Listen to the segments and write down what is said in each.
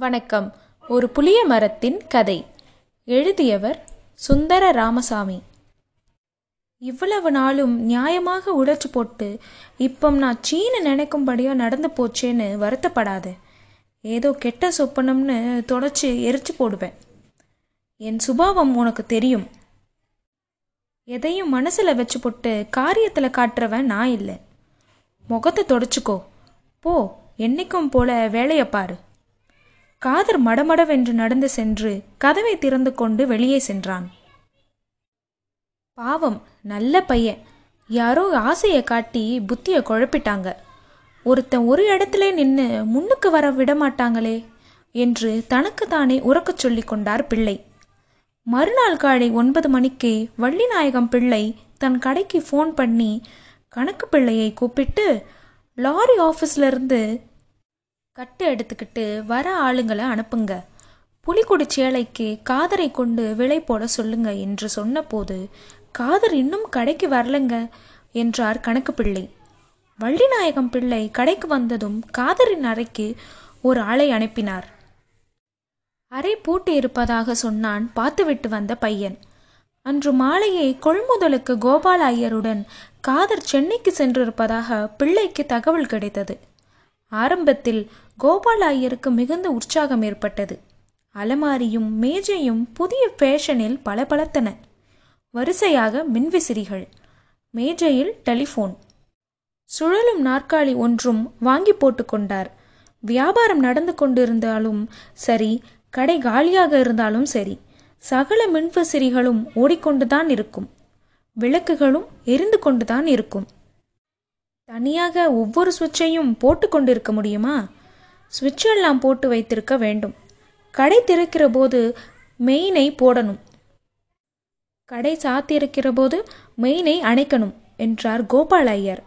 வணக்கம். ஒரு புளிய மரத்தின் கதை. எழுதியவர் சுந்தர ராமசாமி இவ்வளவு நாளும் நியாயமாக உடைச்சு போட்டு இப்போ நான் சீன நினைக்கும்படியா நடந்து போச்சேன்னு வருத்தப்படாது. ஏதோ கெட்ட சொப்பனம்னு தொடச்சி எரிச்சு போடுவேன். என் சுபாவம் உனக்கு தெரியும். எதையும் மனசுல வச்சு போட்டு காரியத்துல காட்டுறவன் நான் இல்லை. முகத்தை தொடச்சிக்கோ. போ என்னைக்கும் போல வேலையை பாரு. காதர் மடமடவென்று நடந்து சென்று கதவை திறந்து கொண்டு வெளியே சென்றான். பாவம் நல்ல பையன். யாரோ ஆசையை காட்டி புத்தியை குழப்பிட்டாங்க. ஒருத்தன் ஒரு இடத்துல நின்று முன்னுக்கு வர விட மாட்டாங்களே என்று தனக்குத்தானே உறக்கச் சொல்லிக் கொண்டார் பிள்ளை. மறுநாள் காலை ஒன்பது மணிக்கு வள்ளிநாயகம் பிள்ளை தன் கடைக்கு ஃபோன் பண்ணி கணக்கு பிள்ளையை கூப்பிட்டு லாரி ஆஃபீஸ்லேருந்து கட்டு எடுத்துக்கிட்டு வர ஆளுங்களை அனுப்புங்க. புலிக்குடி சேலைக்கு காதரை கொண்டு விலை போட சொல்லுங்க என்று சொன்னபோது காதர் இன்னும் கடைக்கு வரலங்க என்றார் கணக்கு பிள்ளை வள்ளிநாயகம் பிள்ளை கடைக்கு வந்ததும் காதரின் அறைக்கு ஒரு ஆளை அனுப்பினார். அறை பூட்டி இருப்பதாக சொன்னான் பார்த்துவிட்டு வந்த பையன். அன்று மாலையே கொள்முதலுக்கு கோபால ஐயருடன் காதர் சென்னைக்கு சென்றிருப்பதாக பிள்ளைக்கு தகவல் கிடைத்தது. ஆரம்பத்தில் கோபால் ஐயருக்கு மிகுந்த உற்சாகம் ஏற்பட்டது. அலமாரியும் மேஜையும் புதிய ஃபேஷனில் பளபளத்தன. வரிசையாக மின்விசிறிகள் மேஜையில் டெலிஃபோன் சுழலும் நாற்காலி ஒன்றும் வாங்கி போட்டுக்கொண்டார் வியாபாரம் நடந்து கொண்டிருந்தாலும் சரி கடை காலியாக இருந்தாலும் சரி சகல மின்விசிறிகளும் ஓடிக்கொண்டுதான் இருக்கும். விளக்குகளும் எரிந்து கொண்டுதான் இருக்கும். தனியாக ஒவ்வொரு சுவிட்சையும் போட்டு கொண்டிருக்க முடியுமா? சுவிட்ச் எல்லாம் போட்டு வைத்திருக்க வேண்டும். கடை திறக்கிற போது மெயினை போடணும். கடை சாத்தியிருக்கிற போது மெயினை அணைக்கணும் என்றார் கோபால் ஐயர்.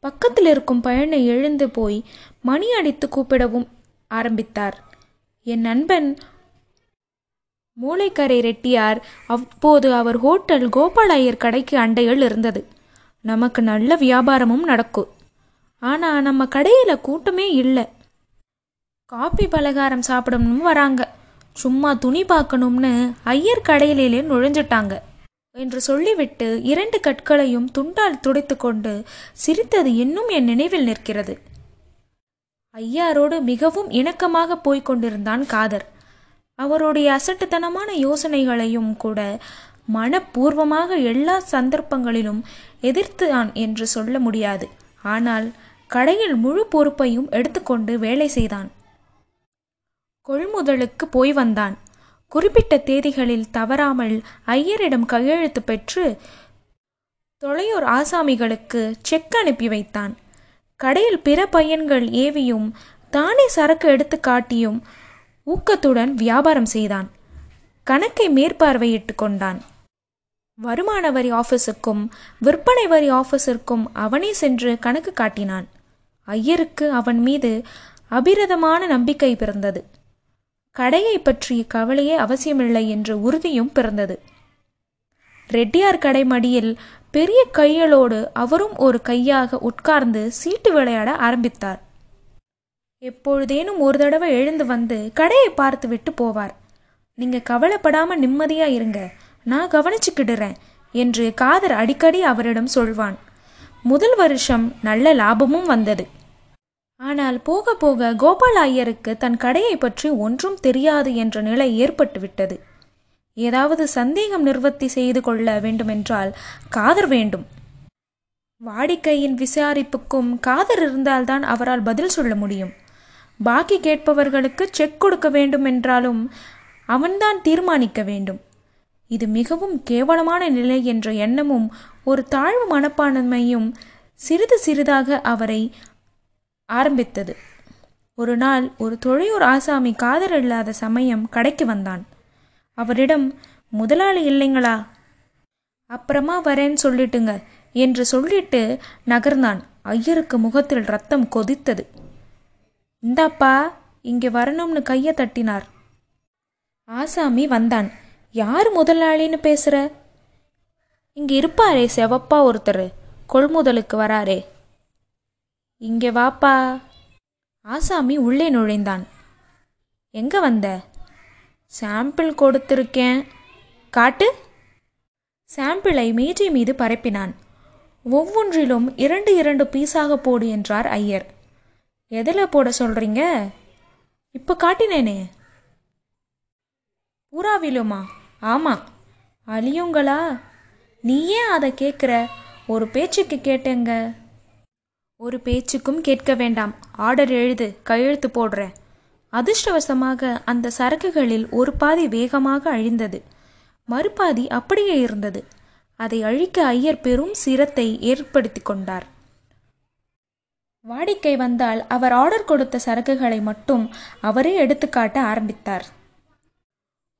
பக்கத்தில் இருக்கும் பயனை எழுந்து போய் மணி அடித்து கூப்பிடவும் ஆரம்பித்தார். என் நண்பன் மூளைக்கரை ரெட்டியார். அப்போது அவர் ஹோட்டல் கோபால் ஐயர் கடைக்கு அண்டையில் இருந்தது. நமக்கு நல்ல வியாபாரமும் நடக்கும். ஆனா நம்ம கடையில கூட்டமே இல்லை. காபி பலகாரம் சாப்பிடணும்னு வராங்க. சும்மா துணி பார்க்கணும்னு ஐயர் கடையிலே நுழைஞ்சிட்டாங்க. என்று சொல்லிவிட்டு இரண்டு கற்களையும் துண்டால் துடைத்து கொண்டு சிரித்தது இன்னும் என் நினைவில் நிற்கிறது. ஐயாரோடு மிகவும் இணக்கமாக போய்க் கொண்டிருந்தான் காதர். அவருடைய அசட்டுத்தனமான யோசனைகளையும் கூட மனப்பூர்வமாக எல்லா சந்தர்ப்பங்களிலும் எதிர்த்தான் என்று சொல்ல முடியாது. ஆனால் கடையில் முழு பொறுப்பையும் எடுத்துக்கொண்டு வேலை செய்தான். கொள்முதலுக்கு போய் வந்தான். குறிப்பிட்ட தேதிகளில் தவறாமல் ஐயரிடம் கையெழுத்து பெற்று தொலையூர் ஆசாமிகளுக்கு செக் அனுப்பி வைத்தான். கடையில் பிற பையன்கள் ஏவியும் தானே சரக்கு எடுத்து காட்டியும் ஊக்கத்துடன் வியாபாரம் செய்தான். கணக்கை மேற்பார்வையிட்டு கொண்டான். வருமான வரி ஆஃபீஸுக்கும் விற்பனை வரி ஆஃபீஸிற்கும் அவனே சென்று கணக்கு காட்டினான். ஐயருக்கு அவன் மீது அபிரதமான நம்பிக்கை பிறந்தது. கடையை பற்றிய கவலையே அவசியமில்லை என்ற உறுதியும் பிறந்தது. ரெட்டியார் கடை மடியில் பெரிய கையளோடு அவரும் ஒரு கையாக உட்கார்ந்து சீட்டு விளையாட ஆரம்பித்தார். எப்பொழுதேனும் ஒரு தடவை எழுந்து வந்து கடையை பார்த்து விட்டு போவார். நீங்க கவலைப்படாம நிம்மதியா இருங்க. நான் கவனிச்சுக்கிடுறேன் என்று காதர் அடிக்கடி அவரிடம் சொல்வான். முதல் வருஷம் நல்ல லாபமும் வந்தது. ஆனால் போக போக கோபால் ஐயருக்கு தன் கடையை பற்றி ஒன்றும் தெரியாது என்ற நிலை ஏற்பட்டுவிட்டது. ஏதாவது சந்தேகம் நிர்வத்தி செய்து கொள்ள வேண்டுமென்றால் காதர் வேண்டும். வாடிக்கையின் விசாரிப்புக்கும் காதர் இருந்தால்தான் அவரால் பதில் சொல்ல முடியும். பாக்கி கேட்பவர்களுக்கு செக் கொடுக்க வேண்டும் என்றாலும் அவன்தான் தீர்மானிக்க வேண்டும். இது மிகவும் கேவலமான நிலை என்ற எண்ணமும் ஒரு தாழ்வு மனப்பான்மையும் சிறிது சிறிதாக அவரை ஆரம்பித்தது. ஒரு நாள் ஒரு தொழிலூர் ஆசாமி காதல் இல்லாத சமயம் கடைக்கு வந்தான். அவரிடம் முதலாளி இல்லைங்களா? அப்புறமா வரேன்னு சொல்லிட்டுங்க என்று சொல்லிட்டு நகர்ந்தான். ஐயருக்கு முகத்தில் ரத்தம் கொதித்தது. இந்தாப்பா இங்கே வரணும்னு கையை தட்டினார். ஆசாமி வந்தான். யார் முதலாளின்னு பேசுற? இங்க இருப்பாரே செவப்பா ஒருத்தர். கொள்முதலுக்கு வராரே. இங்கே வாப்பா. ஆசாமி உள்ளே நுழைந்தான். எங்கே வந்த? சாம்பிள் கொடுத்துருக்கேன். காட்டு. சாம்பிளை மேஜை மீது பரப்பினான். ஒவ்வொன்றிலும் இரண்டு இரண்டு பீஸாக போடு என்றார் ஐயர். எதில் போட சொல்கிறீங்க இப்போ காட்டினேனே. பூராவிலுமா? ஆமாம் அழியுங்களா? நீ ஏன் அதை கேட்குற ஒரு பேச்சுக்கு கேட்டேங்க. ஒரு பேச்சுக்கும் கேட்க வேண்டாம். ஆர்டர் எழுது கையெழுத்து போடுறேன். அதிர்ஷ்டவசமாக அந்த சரக்குகளில் ஒரு பாதி வேகமாக அழிந்தது. மறுபாதி அப்படியே இருந்தது. அதை அழிக்க ஐயர் பெரும் சிரத்தை ஏற்படுத்தி கொண்டார். வாடிக்கை வந்தால் அவர் ஆர்டர் கொடுத்த சரக்குகளை மட்டும் அவரே எடுத்துக்காட்ட ஆரம்பித்தார்.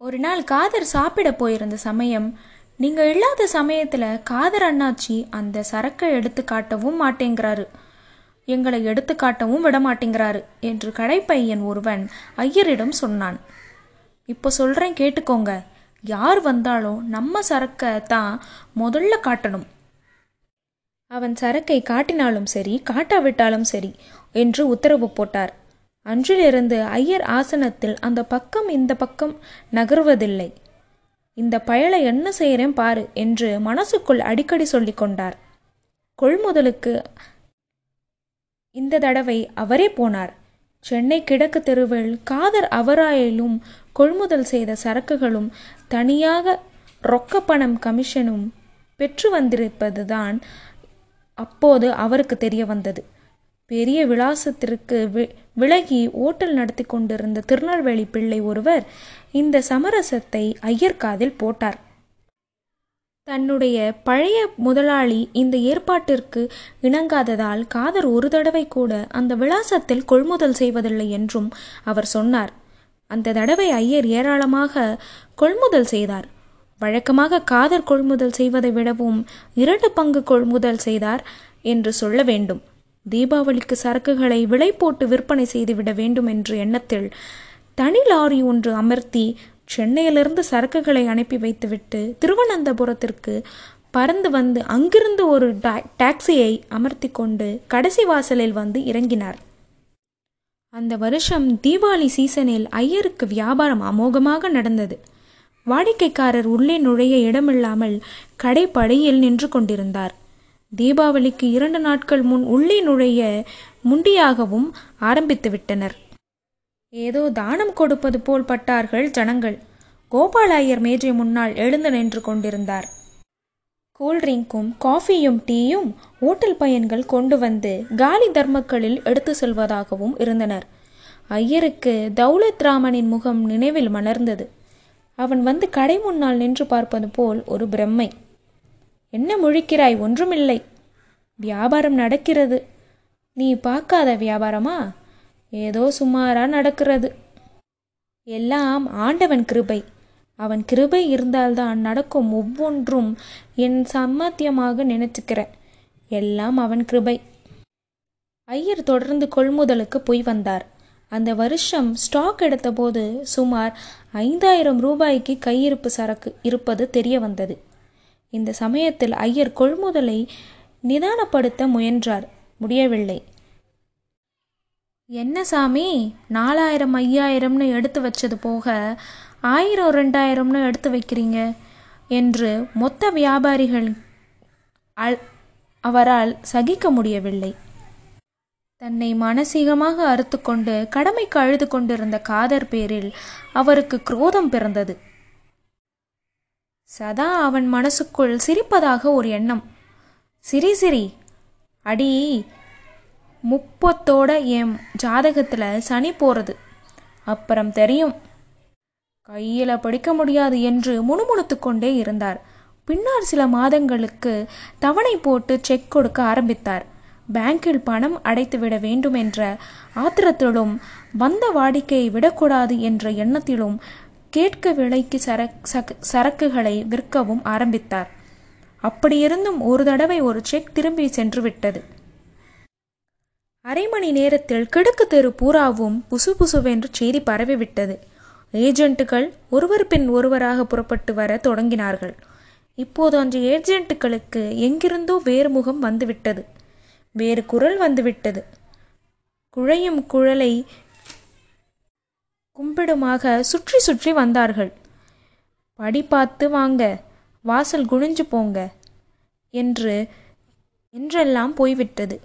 ஒரு நாள் காதர் சாப்பிட போயிருந்த சமயம் நீங்க இல்லாத சமயத்துல காதர் அண்ணாச்சி அந்த சரக்கை எடுத்து காட்டவும் மாட்டேங்கிறாரு. எங்களை எடுத்து காட்டவும் விட மாட்டேங்கிறாரு என்று கடைப்பையன் ஒருவன் ஐயரிடம் சொன்னான். இப்போ சொல்றேன் கேட்டுக்கோங்க. யார் வந்தாலும் நம்ம சரக்கை தான் முதல்ல காட்டணும். அவன் சரக்கை காட்டினாலும் சரி காட்டாவிட்டாலும் சரி என்று உத்தரவு போட்டார். அன்றிலிருந்து ஐயர் ஆசனத்தில் அந்த பக்கம் இந்த பக்கம் நகருவதில்லை. இந்த பயலை என்ன செய்கிறேன் பாரு என்று மனசுக்குள் அடிக்கடி சொல்லிக் கொண்டார். கொள்முதலுக்கு இந்த தடவை அவரே போனார். சென்னை கிழக்கு தெருவில் காதர் அவராயிலும் கொள்முதல் செய்த சரக்குகளும் தனியாக ரொக்க பணம் கமிஷனும் பெற்று வந்திருப்பதுதான் அப்போது அவருக்கு தெரிய வந்தது. பெரிய விலாசத்திற்கு விலகி ஓட்டல் நடத்தி கொண்டிருந்த திருநெல்வேலி பிள்ளை ஒருவர் இந்த சமரசத்தை ஐயர்காதில் போட்டார். தன்னுடைய பழைய முதலாளி இந்த ஏற்பாட்டிற்கு இணங்காததால் காதர் ஒரு தடவை கூட அந்த விலாசத்தில் கொள்முதல் செய்வதில்லை என்றும் அவர் சொன்னார். அந்த தடவை ஐயர் ஏராளமாக கொள்முதல் செய்தார். வழக்கமாக காதர் கொள்முதல் செய்வதை விடவும் இரண்டு பங்கு கொள்முதல் செய்தார் என்று சொல்ல வேண்டும். தீபாவளிக்கு சரக்குகளை விலை போட்டு விற்பனை செய்துவிட வேண்டும் என்ற எண்ணத்தில் தனி லாரி ஒன்று அமர்த்தி சென்னையிலிருந்து சரக்குகளை அனுப்பி வைத்துவிட்டு திருவனந்தபுரத்திற்கு பறந்து வந்து அங்கிருந்து ஒரு டாக்ஸியை அமர்த்தி கொண்டு கடைசி வாசலில் வந்து இறங்கினார். அந்த வருஷம் தீபாவளி சீசனில் ஐயருக்கு வியாபாரம் அமோகமாக நடந்தது. வாடிக்கைக்காரர் உள்ளே நுழைய இடமில்லாமல் கடைப்படையில் நின்று கொண்டிருந்தார். தீபாவளிக்கு இரண்டு நாட்கள் முன் உள்ளே நுழைய முண்டியாகவும் ஆரம்பித்து விட்டனர். ஏதோ தானம் கொடுப்பது போல் பட்டார்கள் ஜனங்கள். கோபாலாயர் மேஜை முன்னால் எழுந்து நின்று கொண்டிருந்தார். கூல்ட்ரிங்க்கும் காஃபியும் டீயும் ஓட்டல் பையன்கள் கொண்டு வந்து காலி தர்மக்களில் எடுத்து செல்வதாகவும் இருந்தனர். ஐயருக்கு தௌலத் ராமனின் முகம் நினைவில் மலர்ந்தது. அவன் வந்து கடை முன்னால் நின்று பார்ப்பது போல் ஒரு பிரம்மை. என்ன முழிக்கிறாய்? ஒன்றுமில்லை. வியாபாரம் நடக்கிறது. நீ பார்க்காத வியாபாரமா? ஏதோ சுமாரா நடக்கிறது. எல்லாம் ஆண்டவன் கிருபை. அவன் கிருபை இருந்தால்தான் நடக்கும் ஒவ்வொன்றும் என் சம்மத்தியமாக நினைச்சுக்கிறேன் எல்லாம் அவன் கிருபை. ஐயர் தொடர்ந்து கொள்முதலுக்கு போய் வந்தார். அந்த வருஷம் ஸ்டாக் எடுத்தபோது சுமார் ஐந்தாயிரம் ரூபாய்க்கு கையிருப்பு சரக்கு இருப்பது தெரிய வந்தது இந்த சமயத்தில் ஐயர் கொள்முதலை நிதானப்படுத்த முயன்றார். முடியவில்லை. என்ன சாமி நாலாயிரம் ஐயாயிரம்னு எடுத்து வச்சது போக ஆயிரம் ரெண்டாயிரம்னு எடுத்து வைக்கிறீங்க? என்று மொத்த வியாபாரிகள் அவரால் சகிக்க முடியவில்லை. தன்னை மானசீகமாக அறுத்துக்கொண்டு கடமைக்கு அழுது கொண்டிருந்த காதர் பேரில் அவருக்கு குரோதம் பிறந்தது. சதா அவன் மனசுக்குள் சிரிப்பதாக ஒரு எண்ணம். சிரி சிரி. அடி முப்பத்தோட என் ஜாதகத்தில் சனி போகிறது அப்புறம் தெரியும். கையில் படிக்க முடியாது என்று முணுமுணுத்து கொண்டே இருந்தார். பின்னர் சில மாதங்களுக்கு தவணை போட்டு செக் கொடுக்க ஆரம்பித்தார். பேங்கில் பணம் அடைத்துவிட வேண்டும் என்ற ஆத்திரத்திலும் வந்த வாடிக்கையை விடக்கூடாது என்ற எண்ணத்திலும் கேட்க விலைக்கு சரக் சரக்குகளை விற்கவும் ஆரம்பித்தார். அப்படியிருந்தும் ஒரு தடவை ஒரு செக் திரும்பி சென்று விட்டது அரை மணி நேரத்தில் கிழக்கு தெரு பூராவும் புசு புசுவென்று செய்தி பரவிவிட்டது. ஏஜென்ட்டுகள் ஒருவர் பின் ஒருவராக புறப்பட்டு வர தொடங்கினார்கள். இப்போது அன்று ஏஜென்ட்டுகளுக்கு எங்கிருந்தோ வேறு முகம் வந்துவிட்டது. வேறு குரல் வந்துவிட்டது. குழையும் குழலை கும்பிடுமாக சுற்றி சுற்றி வந்தார்கள். படி பார்த்து வாங்க வாசல் குனிஞ்சு போங்க என்று என்றெல்லாம் போய்விட்டது.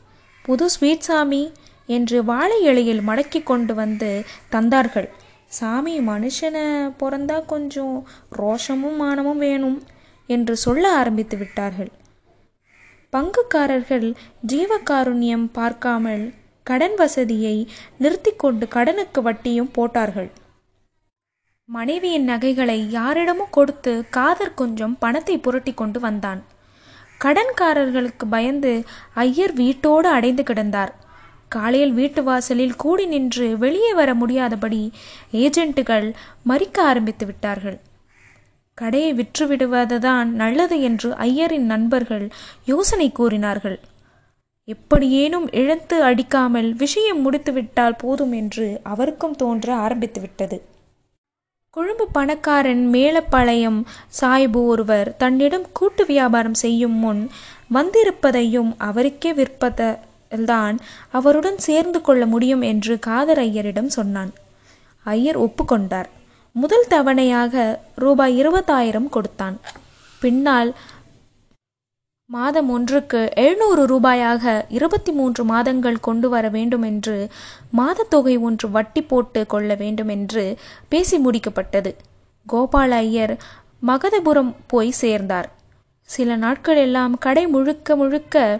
புது ஸ்வீட் சாமி என்று வாழை இலையில் மடக்கி கொண்டு வந்து தந்தார்கள். சாமி மனுஷனை பிறந்தா கொஞ்சம் ரோஷமும் மானமும் வேணும் என்று சொல்ல ஆரம்பித்து விட்டார்கள். பங்குக்காரர்கள் ஜீவகாருண்யம் பார்க்காமல் கடன் வசதியை நிறுத்தி கொண்டு கடனுக்கு வட்டியும் போட்டார்கள். மனைவியின் நகைகளை யாரிடமும் கொடுத்து காதர் கொஞ்சம் பணத்தை புரட்டி கொண்டு வந்தான். கடன்காரர்களுக்கு பயந்து ஐயர் வீட்டோடு அடைந்து கிடந்தார். காலையில் வீட்டு வாசலில் கூடி நின்று வெளியே வர முடியாதபடி ஏஜென்ட்டுகள் மறிக்க ஆரம்பித்து விட்டார்கள். கடையை விற்றுவிடுவதுதான் நல்லது என்று ஐயரின் நண்பர்கள் யோசனை கூறினார்கள். எப்படியேனும் இழந்து அடிக்காமல் விஷயம் முடித்துவிட்டால் போதும் என்று அவருக்கும் தோன்ற ஆரம்பித்துவிட்டது. கொழும்பு பணக்காரன் மேலப்பாளையம் சாய்பு ஒருவர் தன்னிடம் கூட்டு வியாபாரம் செய்யும் முன் வந்திருப்பதையும் அவருக்கே விற்பதில்தான் அவருடன் சேர்ந்து கொள்ள முடியும் என்று காதர் ஐயரிடம் சொன்னான். ஐயர் ஒப்புக்கொண்டார். முதல் தவணையாக ரூபாய் இருபதாயிரம் கொடுத்தான். பின்னால் மாதம் ஒன்றுக்கு எழுநூறு ரூபாயாக இருபத்தி மூன்று மாதங்கள் கொண்டு வர வேண்டும் என்று மாதத்தொகை ஒன்று வட்டி போட்டு கொள்ள வேண்டும் என்று பேசி முடிக்கப்பட்டது. கோபால ஐயர் மகதபுரம் போய் சேர்ந்தார். சில நாட்கள் எல்லாம் கடை முழுக்க முழுக்க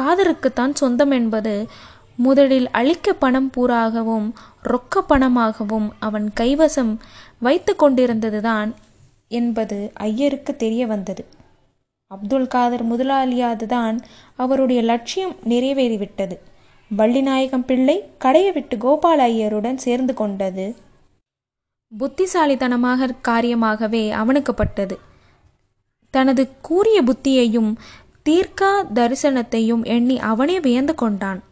காதருக்குத்தான் சொந்தம் என்பது முதலில் அளிக்க பணம் பூராகவும் ரொக்க பணமாகவும் அவன் கைவசம் வைத்து கொண்டிருந்ததுதான் என்பது ஐயருக்கு தெரிய வந்தது. அப்துல் காதர் முதலாளியாதுதான் அவருடைய லட்சியம் நிறைவேறிவிட்டது. வள்ளிநாயகம் பிள்ளை கடையை விட்டு கோபால ஐயருடன் சேர்ந்து கொண்டது. புத்திசாலித்தனமாக காரியமாகவே அவனுக்குப்பட்டது. தனது கூறிய புத்தியையும் தீர்க்கா தரிசனத்தையும் எண்ணி அவனே வியந்து கொண்டான்.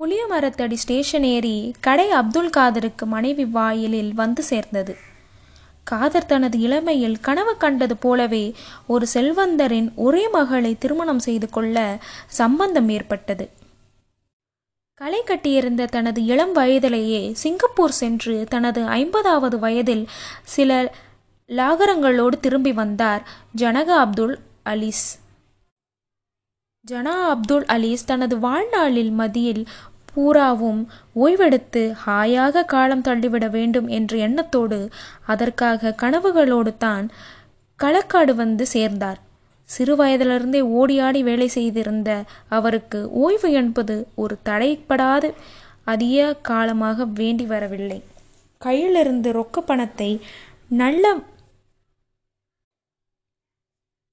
புளியமரத்தடி ஸ்டேஷன் ஏறி கடை அப்துல் காதருக்கு மனைவி வாயிலில் வந்து சேர்ந்தது. காதர் தனது இளமையில் கனவு கண்டது போலவே ஒரு செல்வந்தரின் ஒரே மகளை திருமணம் செய்து கொள்ள சம்பந்தம் ஏற்பட்டது. களை கட்டியிருந்த தனது இளம் வயதிலேயே சிங்கப்பூர் சென்று தனது ஐம்பதாவது வயதில் சில லாகரங்களோடு திரும்பி வந்தார் ஜனகா அப்துல் அலீஸ். ஜனா அப்துல் அலீஸ் தனது வாழ்நாளில் மதியில் பூராவும் ஓய்வெடுத்து ஹாயாக காலம் தள்ளிவிட வேண்டும் என்ற எண்ணத்தோடு அதற்காக கனவுகளோடு தான் களக்காடு வந்து சேர்ந்தார். சிறு வயதிலிருந்தே ஓடியாடி வேலை செய்திருந்த அவருக்கு ஓய்வு என்பது ஒரு தடைப்படாது. அதிக காலமாக வேண்டி வரவில்லை. கையிலிருந்து ரொக்க பணத்தை நல்ல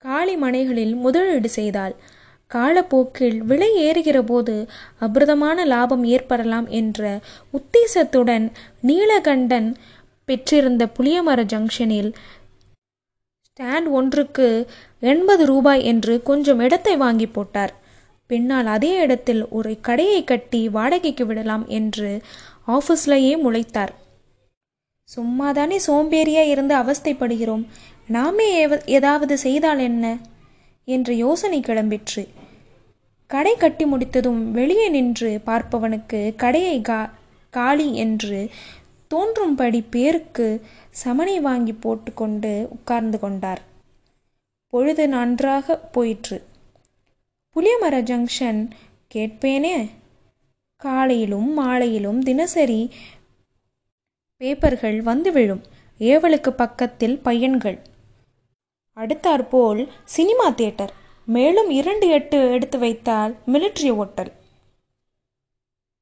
காளி மனைகளில் முதலீடு செய்தாள். காலப்போக்கில் விலை ஏறுகிற போது அபிரதமான லாபம் ஏற்படலாம் என்ற உத்தேசத்துடன் நீலகண்டன் பெற்றிருந்த புளியமர ஜங்ஷனில் ஸ்டாண்ட் ஒன்றுக்கு எண்பது ரூபாய் என்று கொஞ்சம் இடத்தை வாங்கி போட்டார். பின்னால் அதே இடத்தில் ஒரு கடையை கட்டி வாடகைக்கு விடலாம் என்று ஆஃபீஸ்லேயே முளைத்தார். சும்மாதானே சோம்பேறியாக இருந்து அவஸ்தைப்படுகிறோம். நாமே ஏதாவது செய்தால் என்ன? என்ற யோசனை கிளம்பிற்று. கடை கட்டி முடித்ததும் வெளியே நின்று பார்ப்பவனுக்கு கடையை கா காலி என்று தோன்றும்படி பேருக்கு சமனை வாங்கி போட்டுக்கொண்டு உட்கார்ந்து கொண்டார். பொழுது நன்றாக போயிற்று. புளியமர ஜங்ஷன் கேட்பேனே? காலையிலும் மாலையிலும் தினசரி பேப்பர்கள் வந்து விழும். ஏவலுக்கு பக்கத்தில் பையன்கள். அடுத்தாற்போல் சினிமா தியேட்டர். மேலும் இரண்டு எட்டு எடுத்து வைத்தால் மிலிட்ரி ஓட்டல்.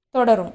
தொடரும்.